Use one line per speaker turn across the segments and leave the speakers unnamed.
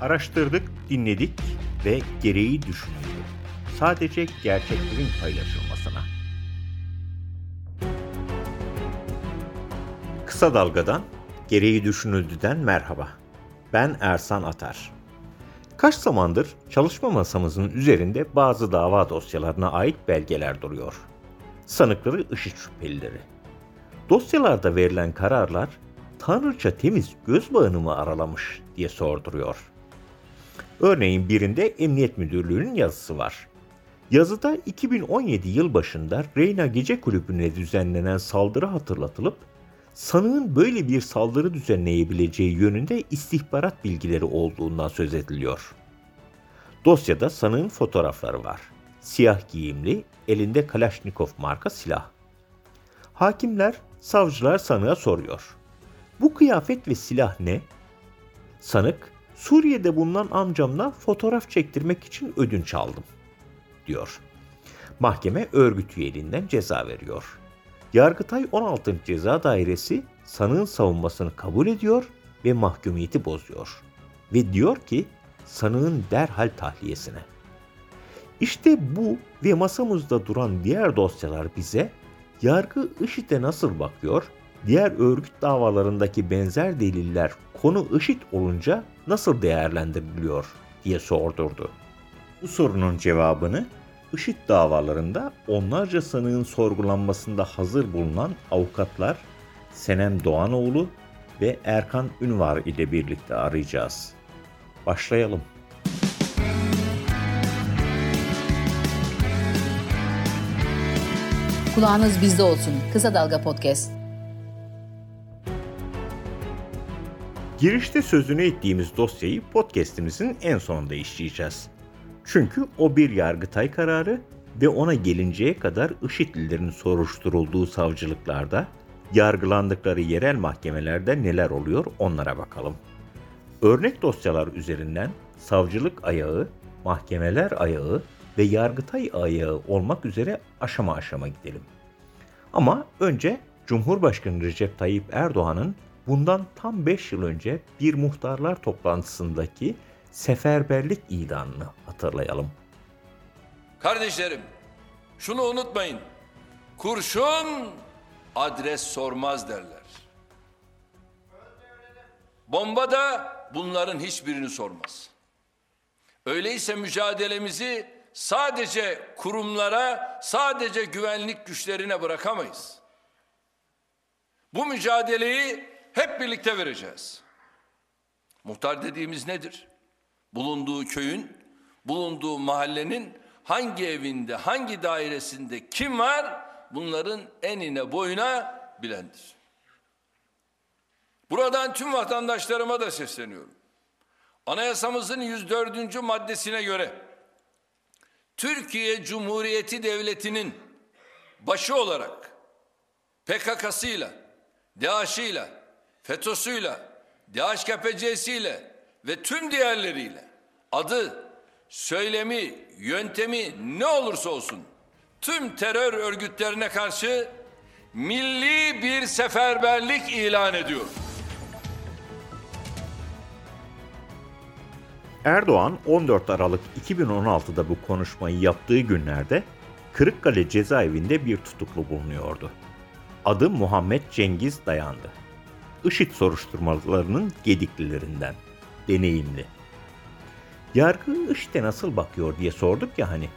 Araştırdık, dinledik ve gereği düşünüldü. Sadece gerçeklerin paylaşılmasına. Kısa Dalga'dan, gereği düşünüldüden merhaba. Ben Ersan Atar. Kaç zamandır çalışma masamızın üzerinde bazı dava dosyalarına ait belgeler duruyor. Sanıkları IŞİD şüphelileri. Dosyalarda verilen kararlar tanrıça temiz göz bağını mı aralamış diye sorduruyor. Örneğin birinde Emniyet Müdürlüğü'nün yazısı var. Yazıda 2017 yıl başında Reyna Gece Kulübü'ne düzenlenen saldırı hatırlatılıp sanığın böyle bir saldırı düzenleyebileceği yönünde istihbarat bilgileri olduğundan söz ediliyor. Dosyada sanığın fotoğrafları var. Siyah giyimli, elinde Kalashnikov marka silah. Hakimler, savcılar sanığa soruyor. Bu kıyafet ve silah ne? Sanık, Suriye'de bulunan amcamla fotoğraf çektirmek için ödünç aldım, diyor. Mahkeme örgüt üyeliğinden ceza veriyor. Yargıtay 16. Ceza Dairesi sanığın savunmasını kabul ediyor ve mahkumiyeti bozuyor. Ve diyor ki sanığın derhal tahliyesine. İşte bu ve masamızda duran diğer dosyalar bize yargı IŞİD'e nasıl bakıyor, diğer örgüt davalarındaki benzer deliller konu IŞİD olunca nasıl değerlendiriliyor diye sordurdu. Bu sorunun cevabını IŞİD davalarında onlarca sanığın sorgulanmasında hazır bulunan avukatlar Senem Doğanoğlu ve Erkan Ünvar ile birlikte arayacağız. Başlayalım.
Kulağınız bizde olsun. Kısa Dalga Podcast.
Girişte sözünü ettiğimiz dosyayı podcast'imizin en sonunda işleyeceğiz. Çünkü o bir yargıtay kararı ve ona gelinceye kadar IŞİD'lilerin soruşturulduğu savcılıklarda, yargılandıkları yerel mahkemelerde neler oluyor onlara bakalım. Örnek dosyalar üzerinden savcılık ayağı, mahkemeler ayağı ve yargıtay ayağı olmak üzere aşama aşama gidelim. Ama önce Cumhurbaşkanı Recep Tayyip Erdoğan'ın bundan tam 5 yıl önce bir muhtarlar toplantısındaki seferberlik ilanını hatırlayalım.
Kardeşlerim, şunu unutmayın. Kurşun adres sormaz derler. Bomba da bunların hiçbirini sormaz. Öyleyse mücadelemizi sadece kurumlara, sadece güvenlik güçlerine bırakamayız. Bu mücadeleyi hep birlikte vereceğiz. Muhtar dediğimiz nedir? Bulunduğu köyün, bulunduğu mahallenin hangi evinde, hangi dairesinde kim var bunların enine boyuna bilendir. Buradan tüm vatandaşlarıma da sesleniyorum. Anayasamızın 104. maddesine göre Türkiye Cumhuriyeti Devleti'nin başı olarak PKK'sıyla, DAEŞ'ıyla, FETÖ'süyle, DHKPC'siyle ve tüm diğerleriyle adı, söylemi, yöntemi ne olursa olsun tüm terör örgütlerine karşı milli bir seferberlik ilan ediyor.
Erdoğan 14 Aralık 2016'da bu konuşmayı yaptığı günlerde Kırıkkale cezaevinde bir tutuklu bulunuyordu. Adı Muhammed Cengiz Dayandı. IŞİD soruşturmalarının gediklilerinden, deneyimli. Yargı IŞİD'e nasıl bakıyor diye sorduk ya hani.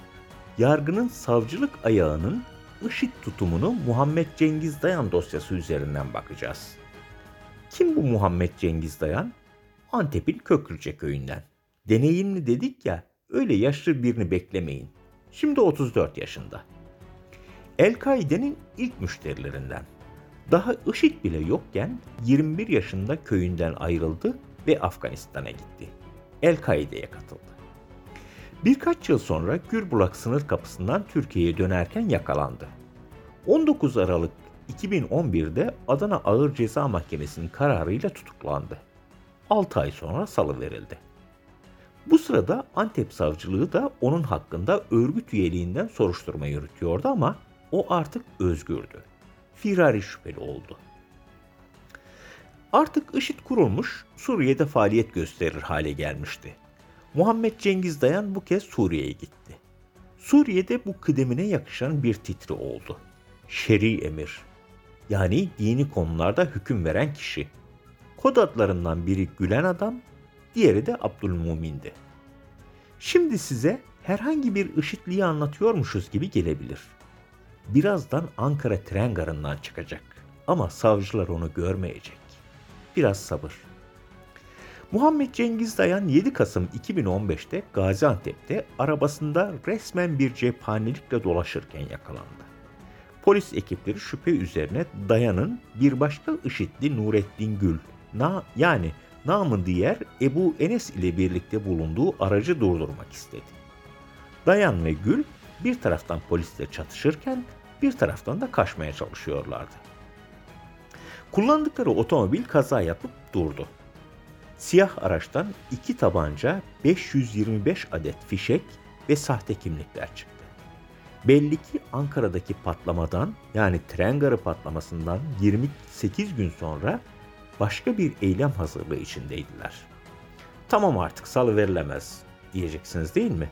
Yargının savcılık ayağının IŞİD tutumunu Muhammed Cengiz Dayan dosyası üzerinden bakacağız. Kim bu Muhammed Cengiz Dayan? Antep'in Kökrüce köyünden. Deneyimli dedik ya, öyle yaşlı birini beklemeyin. Şimdi 34 yaşında. El-Kaide'nin ilk müşterilerinden. Daha IŞİD bile yokken 21 yaşında köyünden ayrıldı ve Afganistan'a gitti. El-Kaide'ye katıldı. Birkaç yıl sonra Gürbulak sınır kapısından Türkiye'ye dönerken yakalandı. 19 Aralık 2011'de Adana Ağır Ceza Mahkemesi'nin kararıyla tutuklandı. 6 ay sonra salı verildi. Bu sırada Antep savcılığı da onun hakkında örgüt üyeliğinden soruşturma yürütüyordu ama o artık özgürdü. Firari şüpheli oldu. Artık IŞİD kurulmuş, Suriye'de faaliyet gösterir hale gelmişti. Muhammed Cengiz Dayan bu kez Suriye'ye gitti. Suriye'de bu kıdemine yakışan bir titri oldu. Şer'i emir. Yani dini konularda hüküm veren kişi. Kod adlarından biri Gülen Adam, diğeri de Abdülmumin'di. Şimdi size herhangi bir IŞİD'liyi anlatıyormuşuz gibi gelebilir. Birazdan Ankara tren garından çıkacak ama savcılar onu görmeyecek. Biraz sabır. Muhammed Cengiz Dayan 7 Kasım 2015'te Gaziantep'te arabasında resmen bir cephanelikle dolaşırken yakalandı. Polis ekipleri şüphe üzerine Dayan'ın bir başka IŞİD'li Nurettin Gül, na, yani namı diğer Ebu Enes ile birlikte bulunduğu aracı durdurmak istedi. Dayan ve Gül bir taraftan polisle çatışırken bir taraftan da kaçmaya çalışıyorlardı. Kullandıkları otomobil kaza yapıp durdu. Siyah araçtan iki tabanca, 525 adet fişek ve sahte kimlikler çıktı. Belli ki Ankara'daki patlamadan yani tren garı patlamasından 28 gün sonra başka bir eylem hazırlığı içindeydiler. Tamam artık salı verilemez diyeceksiniz değil mi?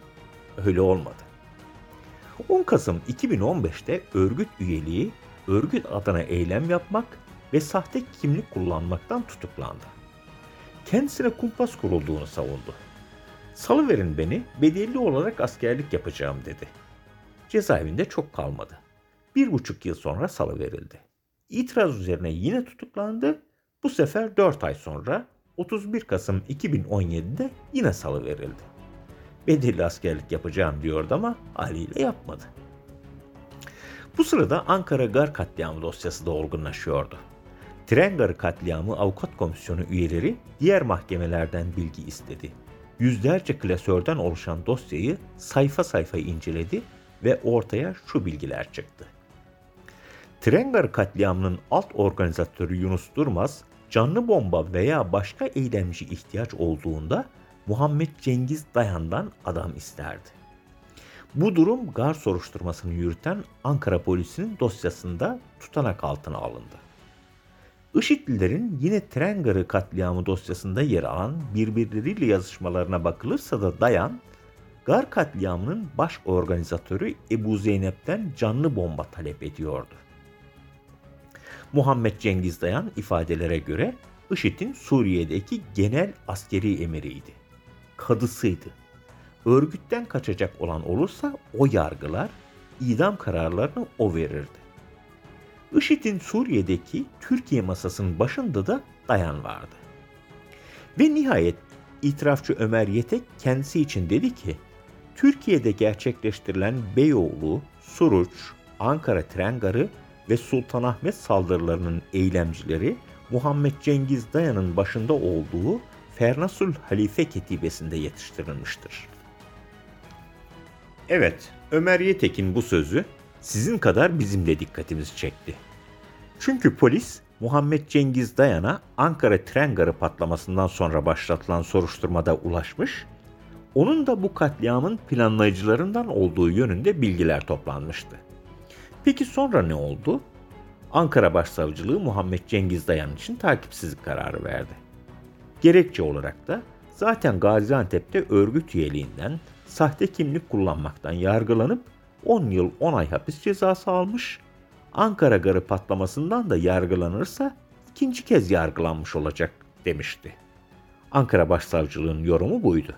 Öyle olmadı. 10 Kasım 2015'te örgüt üyeliği, örgüt adına eylem yapmak ve sahte kimlik kullanmaktan tutuklandı. Kendisine kumpas kurulduğunu savundu. Salıverin beni, bedelli olarak askerlik yapacağım dedi. Cezaevinde çok kalmadı. Bir buçuk yıl sonra salıverildi. İtiraz üzerine yine tutuklandı. Bu sefer 4 ay sonra 31 Kasım 2017'de yine salıverildi. Bedelli askerlik yapacağım diyordu ama haliyle yapmadı. Bu sırada Ankara Gar katliamı dosyası da olgunlaşıyordu. Tren garı katliamı avukat komisyonu üyeleri diğer mahkemelerden bilgi istedi. Yüzlerce klasörden oluşan dosyayı sayfa sayfa inceledi ve ortaya şu bilgiler çıktı. Tren garı katliamının alt organizatörü Yunus Durmaz, canlı bomba veya başka eylemci ihtiyaç olduğunda Muhammed Cengiz Dayan'dan adam isterdi. Bu durum gar soruşturmasını yürüten Ankara polisinin dosyasında tutanak altına alındı. IŞİD'lilerin yine tren garı katliamı dosyasında yer alan birbirleriyle yazışmalarına bakılırsa da Dayan, gar katliamının baş organizatörü Ebu Zeynep'ten canlı bomba talep ediyordu. Muhammed Cengiz Dayan ifadelere göre IŞİD'in Suriye'deki genel askeri emiriydi. Kadısıydı. Örgütten kaçacak olan olursa o yargılar, idam kararlarını o verirdi. IŞİD'in Suriye'deki Türkiye masasının başında da Dayan vardı. Ve nihayet itirafçı Ömer Yetek kendisi için dedi ki, Türkiye'de gerçekleştirilen Beyoğlu, Suruç, Ankara tren garı ve Sultanahmet saldırılarının eylemcileri Muhammed Cengiz Dayan'ın başında olduğu Fernasul Halife Ketibesi'nde yetiştirilmiştir. Evet, Ömer Yetek'in bu sözü sizin kadar bizim de dikkatimizi çekti. Çünkü polis Muhammed Cengiz Dayan'a Ankara tren garı patlamasından sonra başlatılan soruşturmada ulaşmış, onun da bu katliamın planlayıcılarından olduğu yönünde bilgiler toplanmıştı. Peki sonra ne oldu? Ankara Başsavcılığı Muhammed Cengiz Dayan için takipsizlik kararı verdi. Gerekçe olarak da zaten Gaziantep'te örgüt üyeliğinden sahte kimlik kullanmaktan yargılanıp 10 yıl 10 ay hapis cezası almış, Ankara Garı patlamasından da yargılanırsa ikinci kez yargılanmış olacak demişti. Ankara Başsavcılığı'nın yorumu buydu.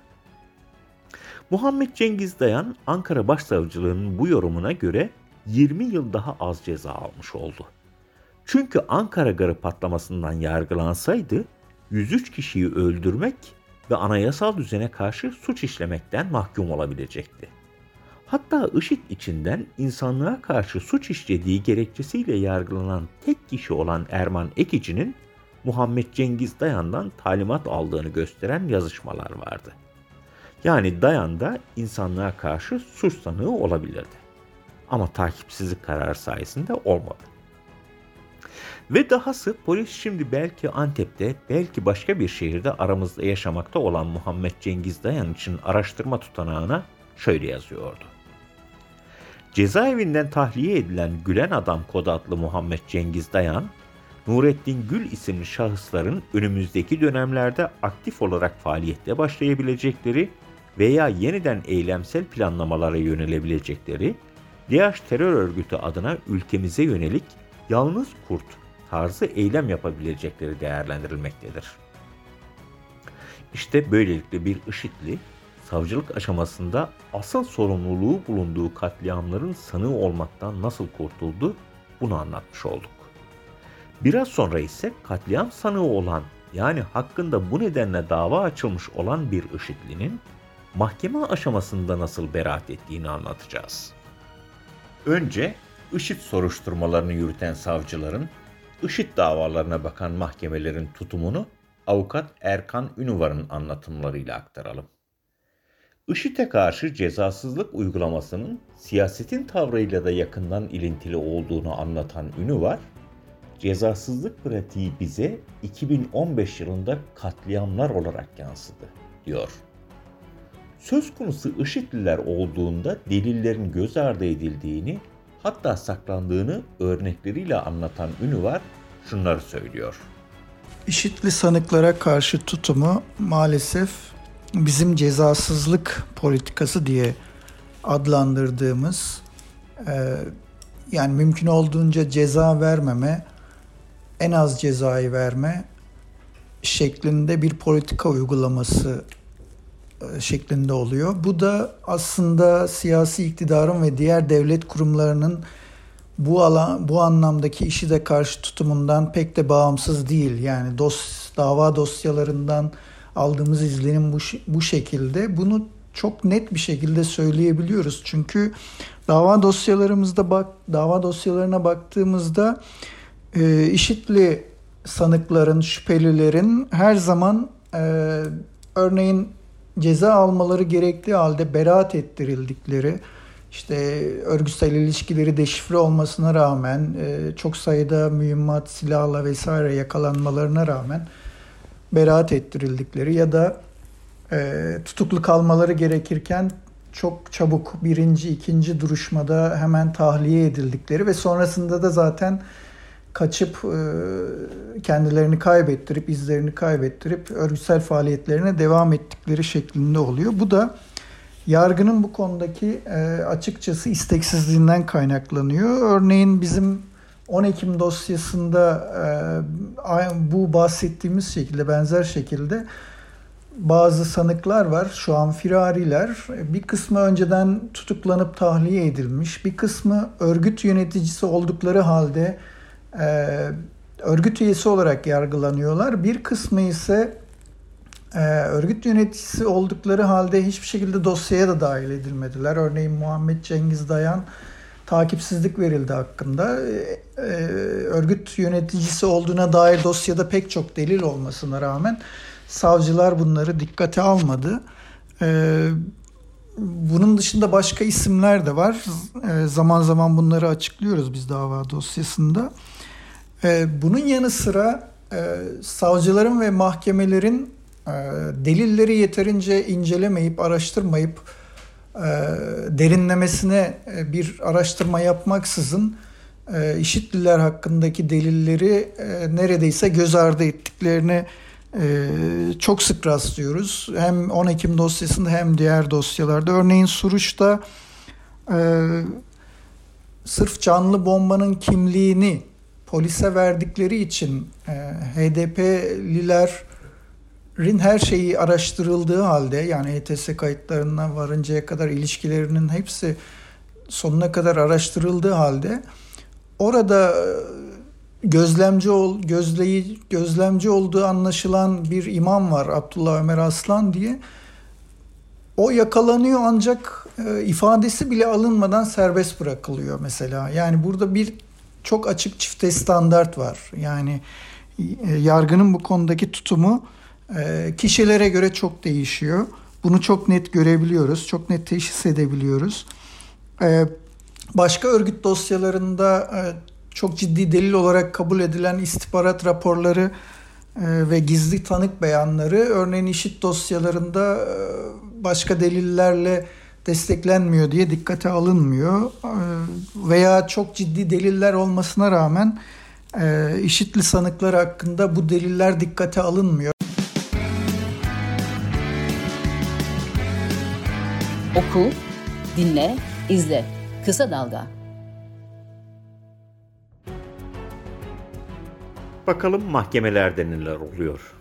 Muhammed Cengiz Dayan Ankara Başsavcılığı'nın bu yorumuna göre 20 yıl daha az ceza almış oldu. Çünkü Ankara Garı patlamasından yargılansaydı 103 kişiyi öldürmek ve anayasal düzene karşı suç işlemekten mahkum olabilecekti. Hatta IŞİD içinden insanlığa karşı suç işlediği gerekçesiyle yargılanan tek kişi olan Erman Ekici'nin Muhammed Cengiz Dayan'dan talimat aldığını gösteren yazışmalar vardı. Yani Dayan da insanlığa karşı suç sanığı olabilirdi. Ama takipsizlik kararı sayesinde olmadı. Ve dahası polis şimdi belki Antep'te, belki başka bir şehirde aramızda yaşamakta olan Muhammed Cengiz Dayan için araştırma tutanağına şöyle yazıyordu. Cezaevinden tahliye edilen Gülen Adam kod adlı Muhammed Cengiz Dayan, Nurettin Gül isimli şahısların önümüzdeki dönemlerde aktif olarak faaliyette başlayabilecekleri veya yeniden eylemsel planlamalara yönelebilecekleri, DAEŞ terör örgütü adına ülkemize yönelik yalnız kurt tarzı eylem yapabilecekleri değerlendirilmektedir. İşte böylelikle bir IŞİD'li savcılık aşamasında asıl sorumluluğu bulunduğu katliamların sanığı olmaktan nasıl kurtuldu bunu anlatmış olduk. Biraz sonra ise katliam sanığı olan yani hakkında bu nedenle dava açılmış olan bir IŞİD'linin mahkeme aşamasında nasıl beraat ettiğini anlatacağız. Önce IŞİD soruşturmalarını yürüten savcıların, IŞİD davalarına bakan mahkemelerin tutumunu avukat Erkan Ünüvar'ın anlatımlarıyla aktaralım. IŞİD'e karşı cezasızlık uygulamasının siyasetin tavrıyla da yakından ilintili olduğunu anlatan Ünüvar, cezasızlık pratiği bize 2015 yılında katliamlar olarak yansıdı, diyor. Söz konusu IŞİD'liler olduğunda delillerin göz ardı edildiğini, hatta saklandığını örnekleriyle anlatan Ünüvar şunları söylüyor.
IŞİD'li sanıklara karşı tutumu maalesef bizim cezasızlık politikası diye adlandırdığımız e, yani mümkün olduğunca ceza vermeme, en az cezayı verme şeklinde bir politika uygulaması şeklinde oluyor. Bu da aslında siyasi iktidarın ve diğer devlet kurumlarının bu alan bu anlamdaki işi de karşı tutumundan pek de bağımsız değil. Yani dos, dava dosyalarından aldığımız izlenim bu, bu şekilde. Bunu çok net bir şekilde söyleyebiliyoruz. Çünkü dava dosyalarımızda bak dava dosyalarına baktığımızda e, işitli sanıkların, şüphelilerin her zaman e, örneğin ceza almaları gerektiği halde beraat ettirildikleri, işte örgütsel ilişkileri deşifre olmasına rağmen, e, çok sayıda mühimmat, silahla vesaire yakalanmalarına rağmen beraat ettirildikleri ya da e, tutuklu kalmaları gerekirken çok çabuk birinci, ikinci duruşmada hemen tahliye edildikleri ve sonrasında da zaten kaçıp e, kendilerini kaybettirip, izlerini kaybettirip örgütsel faaliyetlerine devam ettikleri şeklinde oluyor. Bu da yargının bu konudaki e, açıkçası isteksizliğinden kaynaklanıyor. Örneğin bizim 10 Ekim dosyasında e, bu bahsettiğimiz şekilde benzer şekilde bazı sanıklar var. Şu an firariler. Bir kısmı önceden tutuklanıp tahliye edilmiş. Bir kısmı örgüt yöneticisi oldukları halde e, örgüt üyesi olarak yargılanıyorlar. Bir kısmı ise e, örgüt yöneticisi oldukları halde hiçbir şekilde dosyaya da dahil edilmediler. Örneğin Muhammed Cengiz Dayan takipsizlik verildi hakkında. E, e, örgüt yöneticisi olduğuna dair dosyada pek çok delil olmasına rağmen savcılar bunları dikkate almadı. E, bunun dışında başka isimler de var. E, zaman zaman bunları açıklıyoruz biz dava dosyasında. E, bunun yanı sıra e, savcıların ve mahkemelerin e, delilleri yeterince incelemeyip, araştırmayıp e, derinlemesine bir araştırma yapmaksızın işitliler hakkındaki delilleri neredeyse göz ardı ettiklerini çok sık rastlıyoruz. Hem 10 Ekim dosyasında hem diğer dosyalarda. Örneğin Suruç'ta sırf canlı bombanın kimliğini polise verdikleri için e, HDP'lilerin her şeyi araştırıldığı halde yani ETS kayıtlarından varıncaya kadar ilişkilerinin hepsi sonuna kadar araştırıldığı halde orada e, gözlemci ol gözleyi gözlemci olduğu anlaşılan bir imam var Abdullah Ömer Aslan diye. O yakalanıyor ancak e, ifadesi bile alınmadan serbest bırakılıyor mesela. Yani burada bir çok açık çifte standart var. Yani e, yargının bu konudaki tutumu e, kişilere göre çok değişiyor. Bunu çok net görebiliyoruz, çok net teşhis edebiliyoruz. E, başka örgüt dosyalarında çok ciddi delil olarak kabul edilen istihbarat raporları ve gizli tanık beyanları örneğin işit dosyalarında başka delillerle desteklenmiyor diye dikkate alınmıyor. Ee, veya çok ciddi deliller olmasına rağmen E, işitli sanıklar hakkında bu deliller dikkate alınmıyor.
Oku, dinle, izle. Kısa Dalga.
Bakalım mahkemelerde neler oluyor.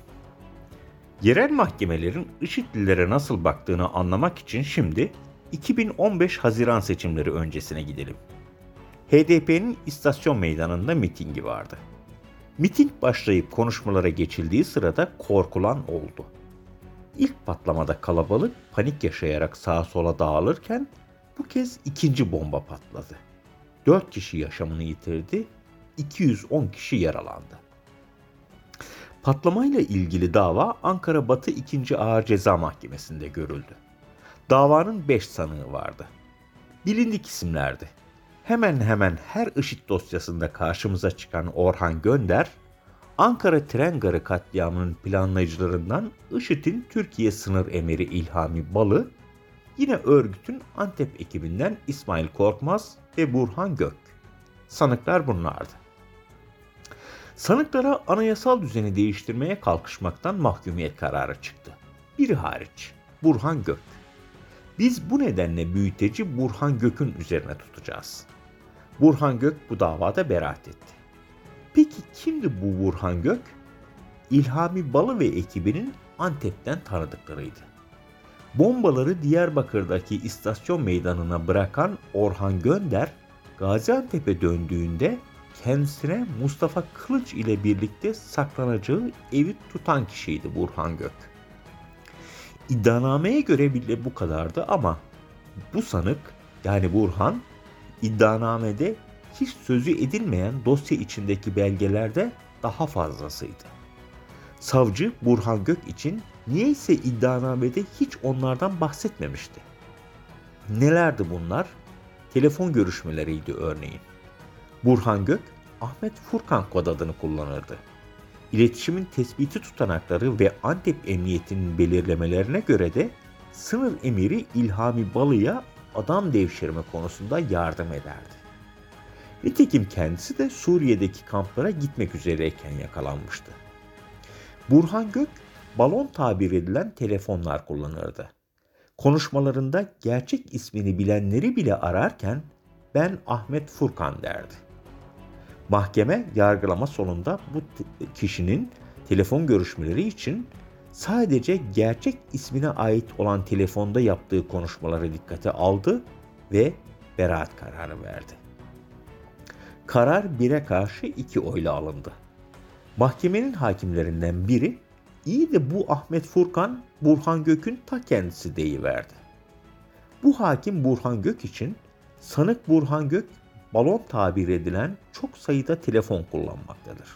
Yerel mahkemelerin IŞİD'lilere nasıl baktığını anlamak için şimdi 2015 Haziran seçimleri öncesine gidelim. HDP'nin istasyon meydanında mitingi vardı. Miting başlayıp konuşmalara geçildiği sırada korkulan oldu. İlk patlamada kalabalık panik yaşayarak sağa sola dağılırken bu kez ikinci bomba patladı. 4 kişi yaşamını yitirdi, 210 kişi yaralandı. Patlamayla ilgili dava Ankara Batı 2. Ağır Ceza Mahkemesi'nde görüldü. Davanın 5 sanığı vardı. Bilindik isimlerdi. Hemen hemen her IŞİD dosyasında karşımıza çıkan Orhan Gönder, Ankara Tren Garı katliamının planlayıcılarından IŞİD'in Türkiye sınır emiri İlhami Balı, yine örgütün Antep ekibinden İsmail Korkmaz ve Burhan Gök. Sanıklar bunlardı. Sanıklara anayasal düzeni değiştirmeye kalkışmaktan mahkumiyet kararı çıktı. Biri hariç, Burhan Gök. Biz bu nedenle büyüteci Burhan Gök'ün üzerine tutacağız. Burhan Gök bu davada beraat etti. Peki kimdi bu Burhan Gök? İlhami Balı ve ekibinin Antep'ten tanıdıklarıydı. Bombaları Diyarbakır'daki istasyon meydanına bırakan Orhan Gönder, Gaziantep'e döndüğünde kendisine Mustafa Kılıç ile birlikte saklanacağı evi tutan kişiydi Burhan Gök. İddianameye göre bile bu kadardı ama bu sanık yani Burhan iddianamede hiç sözü edilmeyen dosya içindeki belgelerde daha fazlasıydı. Savcı Burhan Gök için niyeyse iddianamede hiç onlardan bahsetmemişti. Nelerdi bunlar? Telefon görüşmeleriydi örneğin. Burhan Gök, Ahmet Furkan kod adını kullanırdı. İletişimin tespiti tutanakları ve Antep Emniyeti'nin belirlemelerine göre de sınır emiri İlhami Balı'ya adam devşirme konusunda yardım ederdi. Nitekim kendisi de Suriye'deki kamplara gitmek üzereyken yakalanmıştı. Burhan Gök, balon tabir edilen telefonlar kullanırdı. Konuşmalarında gerçek ismini bilenleri bile ararken ben Ahmet Furkan derdi. Mahkeme yargılama sonunda bu kişinin telefon görüşmeleri için sadece gerçek ismine ait olan telefonda yaptığı konuşmaları dikkate aldı ve beraat kararı verdi. Karar 1'e karşı 2 oyla alındı. Mahkemenin hakimlerinden biri iyi de bu Ahmet Furkan Burhan Gök'ün ta kendisi deyiverdi. Bu hakim Burhan Gök için sanık Burhan Gök balon tabir edilen çok sayıda telefon kullanmaktadır.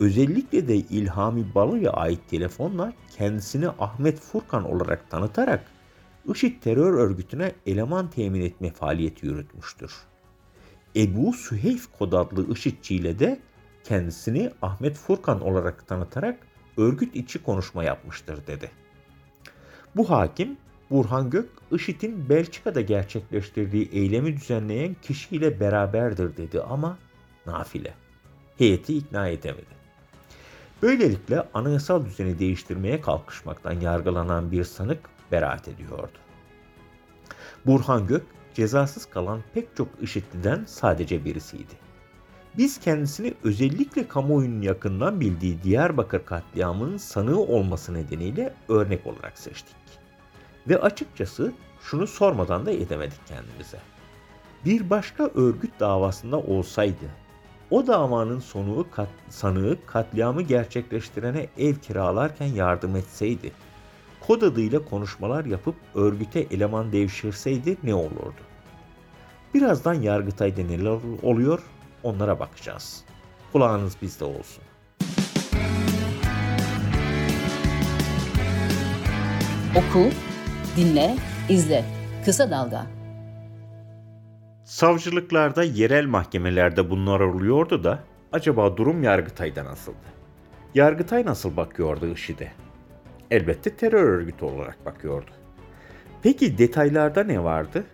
Özellikle de İlhami Balı'ya ait telefonla kendisini Ahmet Furkan olarak tanıtarak IŞİD terör örgütüne eleman temin etme faaliyeti yürütmüştür. Ebu Süheyf kod adlı IŞİD'çi ile de kendisini Ahmet Furkan olarak tanıtarak örgüt içi konuşma yapmıştır dedi. Bu hakim Burhan Gök, IŞİD'in Belçika'da gerçekleştirdiği eylemi düzenleyen kişiyle beraberdir dedi ama nafile. Heyeti ikna edemedi. Böylelikle anayasal düzeni değiştirmeye kalkışmaktan yargılanan bir sanık beraat ediyordu. Burhan Gök, cezasız kalan pek çok IŞİD'liden sadece birisiydi. Biz kendisini özellikle kamuoyunun yakından bildiği Diyarbakır katliamının sanığı olması nedeniyle örnek olarak seçtik. Ve açıkçası şunu sormadan da edemedik kendimize. Bir başka örgüt davasında olsaydı, o davanın sonu kat, sanığı katliamı gerçekleştirene ev kiralarken yardım etseydi, kod adıyla konuşmalar yapıp örgüte eleman devşirseydi ne olurdu? Birazdan Yargıtay'da neler oluyor onlara bakacağız. Kulağınız bizde olsun.
Oku, dinle, izle. Kısa Dalga.
Savcılıklarda, yerel mahkemelerde bunlar oluyordu da acaba durum Yargıtay'da nasıldı? Yargıtay nasıl bakıyordu IŞİD'e? Elbette terör örgütü olarak bakıyordu. Peki detaylarda ne vardı?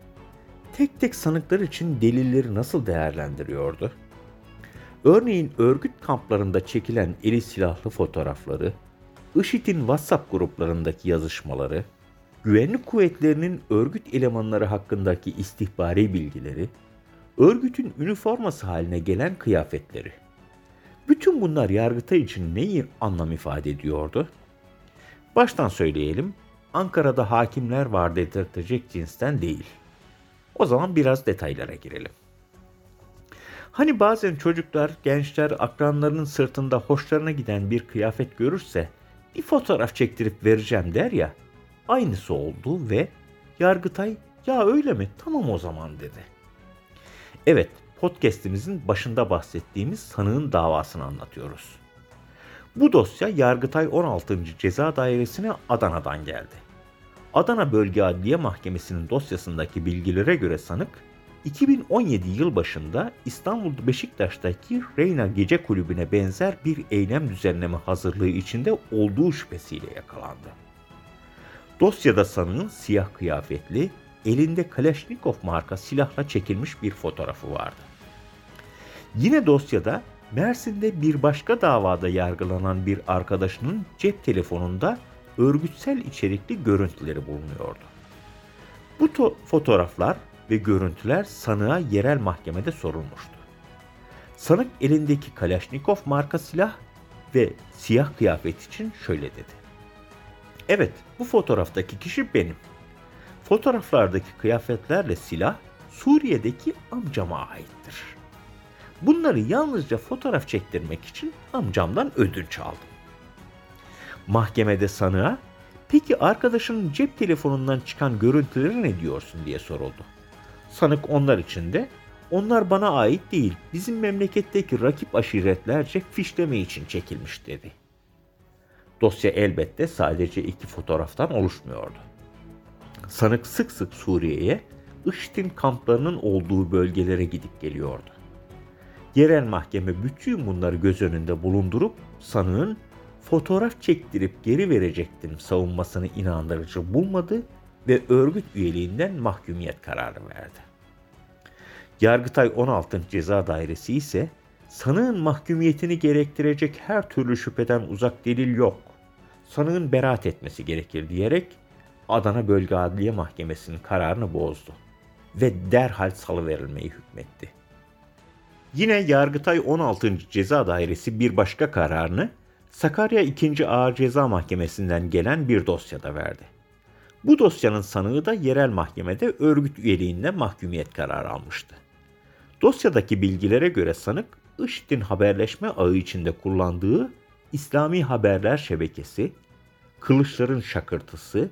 Tek tek sanıklar için delilleri nasıl değerlendiriyordu? Örneğin örgüt kamplarında çekilen eli silahlı fotoğrafları, IŞİD'in WhatsApp gruplarındaki yazışmaları, güvenlik kuvvetlerinin örgüt elemanları hakkındaki istihbari bilgileri, örgütün üniforması haline gelen kıyafetleri. Bütün bunlar Yargıtay için neyi anlam ifade ediyordu? Baştan söyleyelim, Ankara'da hakimler var dedirtecek cinsten değil. O zaman biraz detaylara girelim. Hani bazen çocuklar, gençler akranlarının sırtında hoşlarına giden bir kıyafet görürse bir fotoğraf çektirip vereceğim der ya. Aynısı oldu ve Yargıtay ya öyle mi tamam o zaman dedi. Evet podcast'imizin başında bahsettiğimiz sanığın davasını anlatıyoruz. Bu dosya Yargıtay 16. Ceza Dairesi'ne Adana'dan geldi. Adana Bölge Adliye Mahkemesi'nin dosyasındaki bilgilere göre sanık 2017 yıl başında İstanbul Beşiktaş'taki Reyna Gece Kulübü'ne benzer bir eylem düzenleme hazırlığı içinde olduğu şüphesiyle yakalandı. Dosyada sanığın siyah kıyafetli, elinde Kalashnikov marka silahla çekilmiş bir fotoğrafı vardı. Yine dosyada Mersin'de bir başka davada yargılanan bir arkadaşının cep telefonunda örgütsel içerikli görüntüleri bulunuyordu. Bu fotoğraflar ve görüntüler sanığa yerel mahkemede sorulmuştu. Sanık elindeki Kalashnikov marka silah ve siyah kıyafet için şöyle dedi. Evet, bu fotoğraftaki kişi benim. Fotoğraflardaki kıyafetlerle silah Suriye'deki amcama aittir. Bunları yalnızca fotoğraf çektirmek için amcamdan ödünç aldım. Mahkemede sanığa, peki arkadaşının cep telefonundan çıkan görüntüleri ne diyorsun diye soruldu. Sanık onlar için de onlar bana ait değil, bizim memleketteki rakip aşiretlerce fişleme için çekilmiş dedi. Dosya elbette sadece iki fotoğraftan oluşmuyordu. Sanık sık sık Suriye'ye, IŞİD'in kamplarının olduğu bölgelere gidip geliyordu. Yerel mahkeme bütün bunları göz önünde bulundurup sanığın fotoğraf çektirip geri verecektim savunmasını inandırıcı bulmadı ve örgüt üyeliğinden mahkumiyet kararı verdi. Yargıtay 16. Ceza Dairesi ise sanığın mahkumiyetini gerektirecek her türlü şüpheden uzak delil yok. Sanığın beraat etmesi gerekir diyerek Adana Bölge Adliye Mahkemesi'nin kararını bozdu ve derhal salıverilmeyi hükmetti. Yine Yargıtay 16. Ceza Dairesi bir başka kararını Sakarya 2. Ağır Ceza Mahkemesi'nden gelen bir dosyada verdi. Bu dosyanın sanığı da yerel mahkemede örgüt üyeliğinde mahkumiyet kararı almıştı. Dosyadaki bilgilere göre sanık, IŞİD'in haberleşme ağı içinde kullandığı İslami Haberler Şebekesi, kılıçların şakırtısı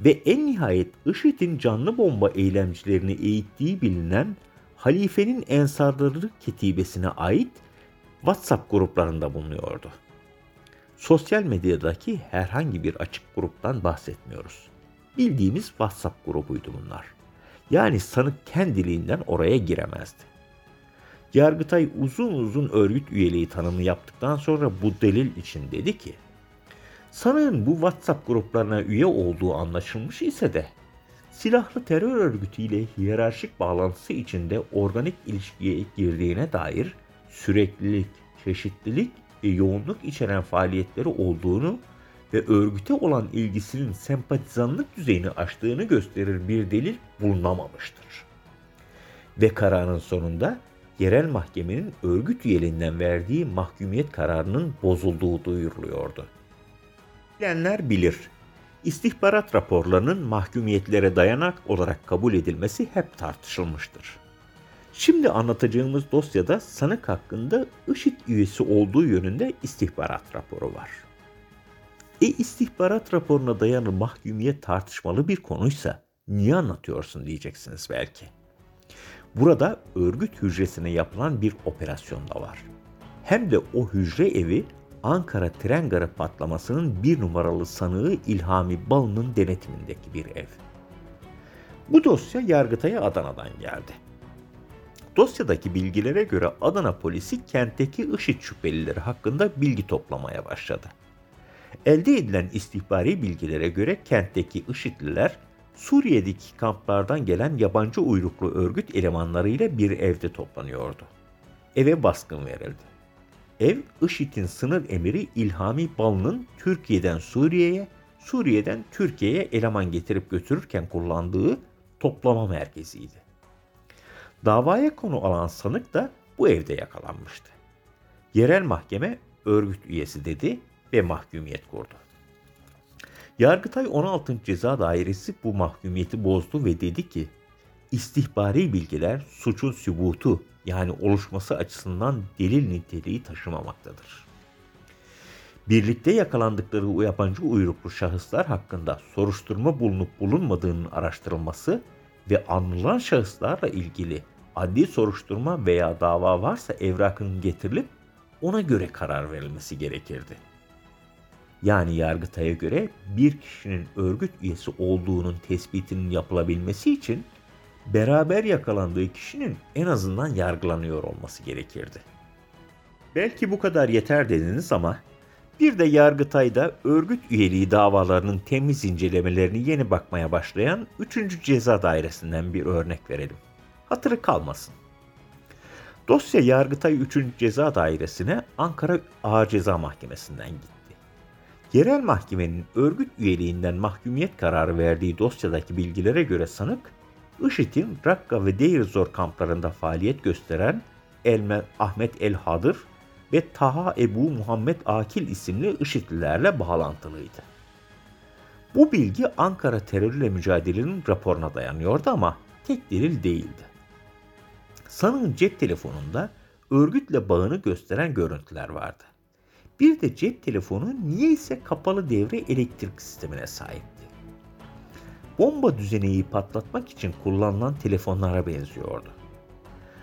ve en nihayet IŞİD'in canlı bomba eylemcilerini eğittiği bilinen Halifenin Ensarları Ketibesi'ne ait WhatsApp gruplarında bulunuyordu. Sosyal medyadaki herhangi bir açık gruptan bahsetmiyoruz. Bildiğimiz WhatsApp grubuydu bunlar. Yani sanık kendiliğinden oraya giremezdi. Yargıtay uzun uzun örgüt üyeliği tanımı yaptıktan sonra bu delil için dedi ki, sanığın bu WhatsApp gruplarına üye olduğu anlaşılmış ise de silahlı terör örgütüyle hiyerarşik bağlantısı içinde organik ilişkiye girdiğine dair süreklilik, çeşitlilik ve yoğunluk içeren faaliyetleri olduğunu ve örgüte olan ilgisinin sempatizanlık düzeyini aştığını gösterir bir delil bulunamamıştır. Ve kararın sonunda yerel mahkemenin örgüt üyeliğinden verdiği mahkumiyet kararının bozulduğu duyuruluyordu. Bilenler bilir, istihbarat raporlarının mahkumiyetlere dayanak olarak kabul edilmesi hep tartışılmıştır. Şimdi anlatacağımız dosyada sanık hakkında IŞİD üyesi olduğu yönünde istihbarat raporu var. E istihbarat raporuna dayanır mahkumiyet tartışmalı bir konuysa niye anlatıyorsun diyeceksiniz belki. Burada örgüt hücresine yapılan bir operasyon da var. Hem de o hücre evi Ankara tren garı patlamasının bir numaralı sanığı İlhami Balı'nın denetimindeki bir ev. Bu dosya Yargıtay'a Adana'dan geldi. Dosyadaki bilgilere göre Adana polisi kentteki IŞİD şüphelileri hakkında bilgi toplamaya başladı. Elde edilen istihbari bilgilere göre kentteki IŞİD'liler Suriye'deki kamplardan gelen yabancı uyruklu örgüt elemanlarıyla bir evde toplanıyordu. eve baskın verildi. Ev, IŞİD'in sınır emiri İlhami Bal'ın Türkiye'den Suriye'ye, Suriye'den Türkiye'ye eleman getirip götürürken kullandığı toplama merkeziydi. Davaya konu alan sanık da bu evde yakalanmıştı. Yerel mahkeme örgüt üyesi dedi ve mahkumiyet kurdu. Yargıtay 16. Ceza Dairesi bu mahkumiyeti bozdu ve dedi ki, istihbari bilgiler suçun sübutu yani oluşması açısından delil niteliği taşımamaktadır. Birlikte yakalandıkları yabancı uyruklu şahıslar hakkında soruşturma bulunup bulunmadığının araştırılması ve anılan şahıslarla ilgili adli soruşturma veya dava varsa evrakının getirilip ona göre karar verilmesi gerekirdi. Yani Yargıtay'a göre bir kişinin örgüt üyesi olduğunun tespitinin yapılabilmesi için beraber yakalandığı kişinin en azından yargılanıyor olması gerekirdi. Belki bu kadar yeter dediniz ama bir de Yargıtay'da örgüt üyeliği davalarının temiz incelemelerini yeni bakmaya başlayan 3. Ceza Dairesi'nden bir örnek verelim. Hatırı kalmasın. Dosya Yargıtay 3. Ceza Dairesi'ne Ankara Ağır Ceza Mahkemesi'nden gitti. Yerel mahkemenin örgüt üyeliğinden mahkumiyet kararı verdiği dosyadaki bilgilere göre sanık, IŞİD'in Rakka ve Deir Zor kamplarında faaliyet gösteren Elme Ahmet El Hadır ve Taha Ebu Muhammed Akil isimli IŞİD'lilerle bağlantılıydı. Bu bilgi Ankara terörle mücadelenin raporuna dayanıyordu ama tek delil değildi. Sanığın cep telefonunda örgütle bağını gösteren görüntüler vardı. Bir de cep telefonu niyeyse kapalı devre elektrik sistemine sahipti. Bomba düzeneyi patlatmak için kullanılan telefonlara benziyordu.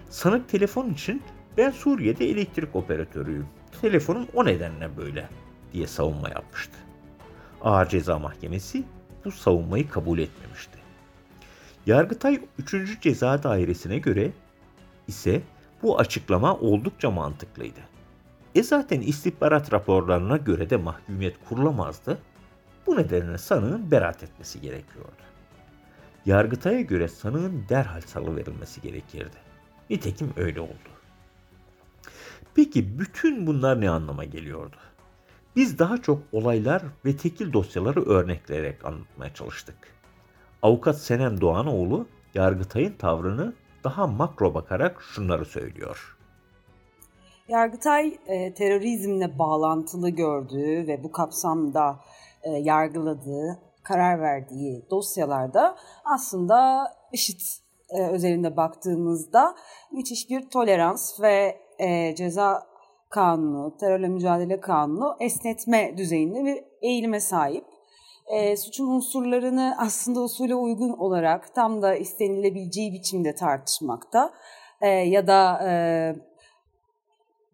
Sanık telefon için ben Suriye'de elektrik operatörüyüm. Telefonum o nedenle böyle diye savunma yapmıştı. Ağır Ceza Mahkemesi bu savunmayı kabul etmemişti. Yargıtay 3. Ceza Dairesi'ne göre ise bu açıklama oldukça mantıklıydı. E zaten istihbarat raporlarına göre de mahkumiyet kurulamazdı. Bu nedenle sanığın beraat etmesi gerekiyordu. Yargıtay'a göre sanığın derhal salıverilmesi gerekirdi. Nitekim öyle oldu. Peki bütün bunlar ne anlama geliyordu? Biz daha çok olaylar ve tekil dosyaları örnekleyerek anlatmaya çalıştık. Avukat Senem Doğanoğlu Yargıtay'ın tavrını daha makro bakarak şunları söylüyor.
Yargıtay e, terörizmle bağlantılı gördüğü ve bu kapsamda e, yargıladığı, karar verdiği dosyalarda aslında IŞİD e, özelinde baktığımızda müthiş bir tolerans ve e, ceza kanunu, terörle mücadele kanunu esnetme düzeyinde bir eğilime sahip. E, suçun unsurlarını aslında usule uygun olarak tam da istenilebileceği biçimde tartışmakta e, ya da e,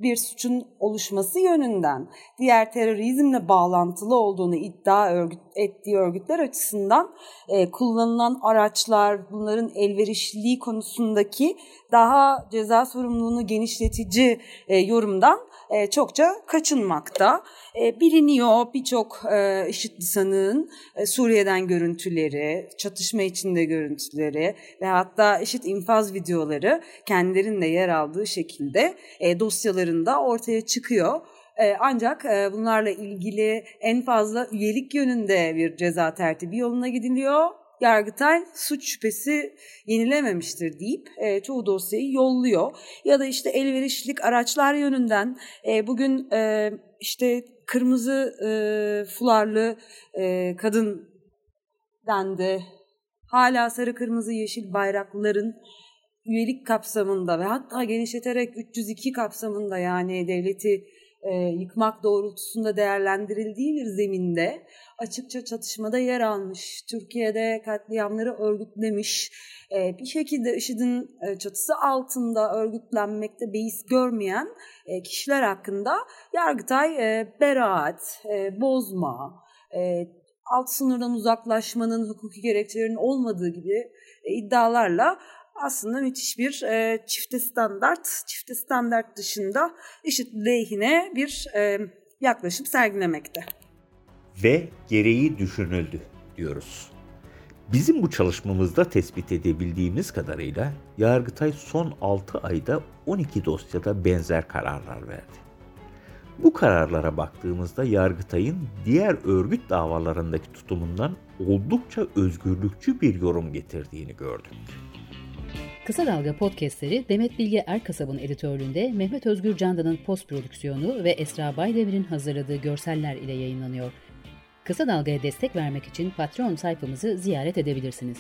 bir suçun oluşması yönünden. Diğer terörizmle bağlantılı olduğunu iddia örgüt, ettiği örgütler açısından e, kullanılan araçlar, bunların elverişliliği konusundaki daha ceza sorumluluğunu genişletici e, yorumdan e, çokça kaçınmakta. E, biliniyor birçok e, IŞİD sanığın e, Suriye'den görüntüleri, çatışma içinde görüntüleri ve hatta IŞİD infaz videoları kendilerinde yer aldığı şekilde e, dosyalarında ortaya çıkıyor. E, ancak e, bunlarla ilgili en fazla üyelik yönünde bir ceza tertibi yoluna gidiliyor. Yargıtay suç şüphesi yenilememiştir deyip e, çoğu dosyayı yolluyor. Ya da işte elverişlik araçlar yönünden e, bugün e, işte kırmızı e, fularlı e, kadın dendi. Hala sarı kırmızı yeşil bayrakların üyelik kapsamında ve hatta genişleterek 302 kapsamında yani devleti e, yıkmak doğrultusunda değerlendirildiği bir zeminde açıkça çatışmada yer almış, Türkiye'de katliamları örgütlemiş, e, bir şekilde IŞİD'in e, çatısı altında örgütlenmekte beis görmeyen e, kişiler hakkında Yargıtay e, beraat, e, bozma, e, alt sınırdan uzaklaşmanın hukuki gerekçelerinin olmadığı gibi e, iddialarla aslında müthiş bir e, çifte standart, çifte standart dışında eşit lehine bir e, yaklaşım sergilemekte.
Ve gereği düşünüldü diyoruz. Bizim bu çalışmamızda tespit edebildiğimiz kadarıyla Yargıtay son 6 ayda 12 dosyada benzer kararlar verdi. Bu kararlara baktığımızda Yargıtay'ın diğer örgüt davalarındaki tutumundan oldukça özgürlükçü bir yorum getirdiğini gördük.
Kısa Dalga podcastleri Demet Bilge Erkasab'ın editörlüğünde Mehmet Özgür Candan'ın post prodüksiyonu ve Esra Baydemir'in hazırladığı görseller ile yayınlanıyor. Kısa Dalga'ya destek vermek için Patreon sayfamızı ziyaret edebilirsiniz.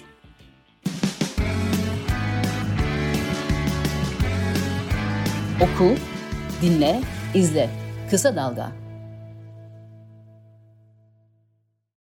Oku, dinle, izle. Kısa Dalga.